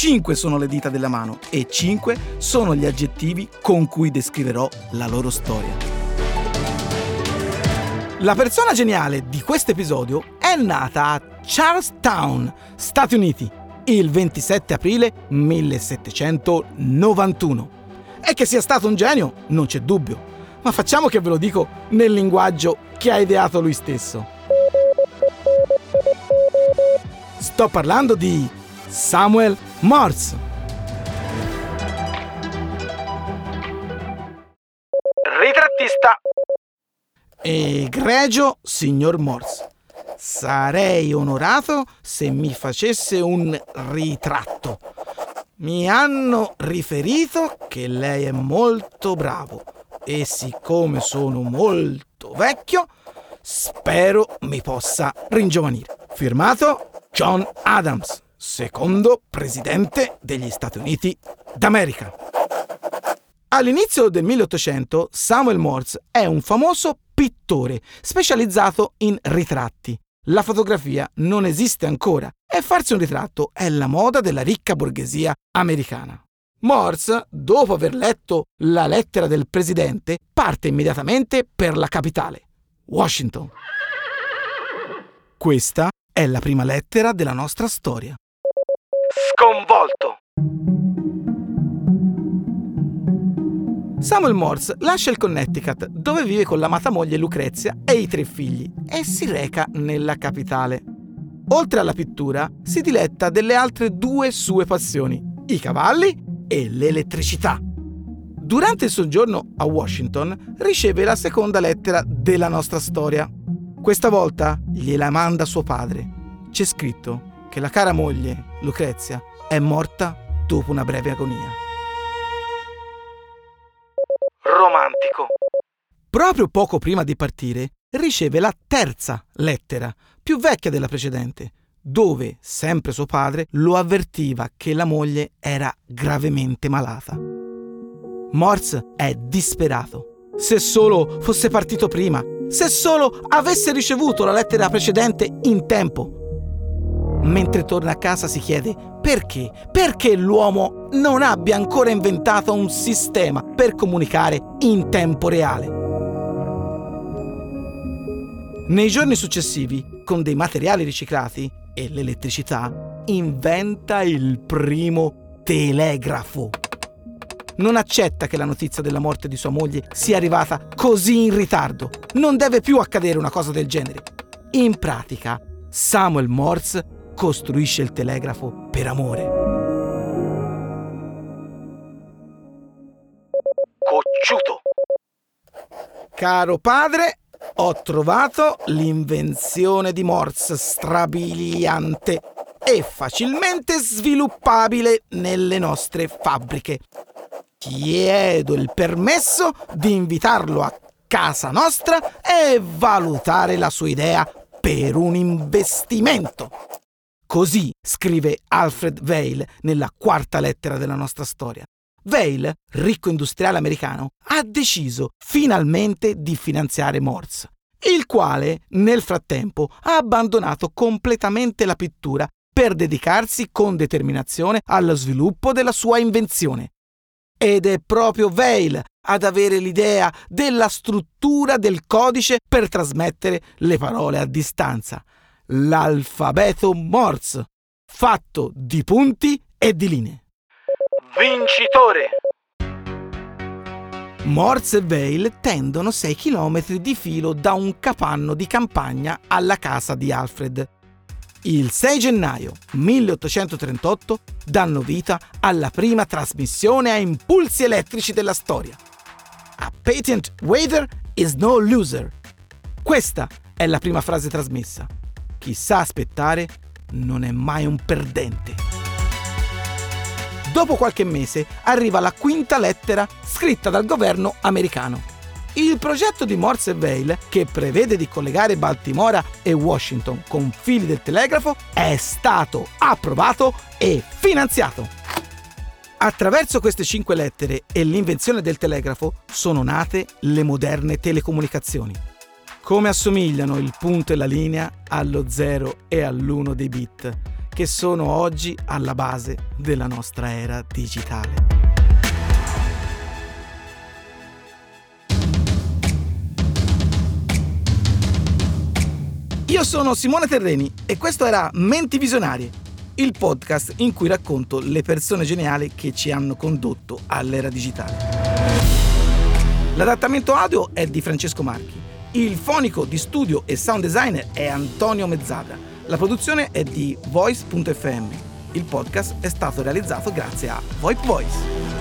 Cinque sono le dita della mano e cinque sono gli aggettivi con cui descriverò la loro storia. La persona geniale di questo episodio è nata a Charlestown, Stati Uniti, il 27 aprile 1791. E che sia stato un genio, non c'è dubbio, ma facciamo che ve lo dico nel linguaggio che ha ideato lui stesso. Sto parlando di Samuel Morse. Ritrattista Egregio signor Morse, sarei onorato se mi facesse un ritratto. Mi hanno riferito che lei è molto bravo e siccome sono molto vecchio, spero mi possa ringiovanire. Firmato John Adams, secondo presidente degli Stati Uniti d'America. All'inizio del 1800 Samuel Morse è un famoso pittore specializzato in ritratti. La fotografia non esiste ancora e farsi un ritratto è la moda della ricca borghesia americana. Morse, dopo aver letto la lettera del presidente, parte immediatamente per la capitale, Washington. Questa è la prima lettera della nostra storia. Sconvolto! Samuel Morse lascia il Connecticut, dove vive con l'amata moglie Lucrezia e i tre figli, e si reca nella capitale. Oltre alla pittura, si diletta delle altre due sue passioni, i cavalli e l'elettricità. Durante il soggiorno a Washington riceve la seconda lettera della nostra storia. Questa volta gliela manda suo padre. C'è scritto che la cara moglie, Lucrezia, è morta dopo una breve agonia romantico. Proprio poco prima di partire, riceve la terza lettera, più vecchia della precedente, dove sempre suo padre lo avvertiva che la moglie era gravemente malata. Morse è disperato. Se solo fosse partito prima, se solo avesse ricevuto la lettera precedente in tempo. Mentre torna a casa si chiede perché? Perché l'uomo non abbia ancora inventato un sistema per comunicare in tempo reale. Nei giorni successivi, con dei materiali riciclati e l'elettricità, inventa il primo telegrafo. Non accetta che la notizia della morte di sua moglie sia arrivata così in ritardo. Non deve più accadere una cosa del genere. In pratica, Samuel Morse costruisce il telegrafo per amore. Cocciuto. Caro padre, ho trovato l'invenzione di Morse strabiliante e facilmente sviluppabile nelle nostre fabbriche. Chiedo il permesso di invitarlo a casa nostra e valutare la sua idea per un investimento. Così scrive Alfred Vail nella quarta lettera della nostra storia. Vail, ricco industriale americano, ha deciso finalmente di finanziare Morse, il quale nel frattempo ha abbandonato completamente la pittura per dedicarsi con determinazione allo sviluppo della sua invenzione. Ed è proprio Vail ad avere l'idea della struttura del codice per trasmettere le parole a distanza l'alfabeto Morse, fatto di punti e di linee. Vincitore! Morse e Vale tendono 6 km di filo da un capanno di campagna alla casa di Alfred. Il 6 gennaio 1838 danno vita alla prima trasmissione a impulsi elettrici della storia. A patent waiter is no loser. Questa è la prima frase trasmessa. Chi sa aspettare non è mai un perdente. Dopo qualche mese arriva la quinta lettera scritta dal governo americano. Il progetto di Morse e Vail, che prevede di collegare Baltimora e Washington con fili del telegrafo, è stato approvato e finanziato. Attraverso queste cinque lettere e l'invenzione del telegrafo sono nate le moderne telecomunicazioni. Come assomigliano il punto e la linea allo 0 e all'1 dei bit, che sono oggi alla base della nostra era digitale. Io sono Simone Terreni e questo era Menti Visionarie, il podcast in cui racconto le persone geniali che ci hanno condotto all'era digitale. L'adattamento audio è di Francesco Marchi, il fonico di studio e sound designer è Antonio Mezzada, la produzione è di Voice.fm. Il podcast è stato realizzato grazie a VoIP Voice.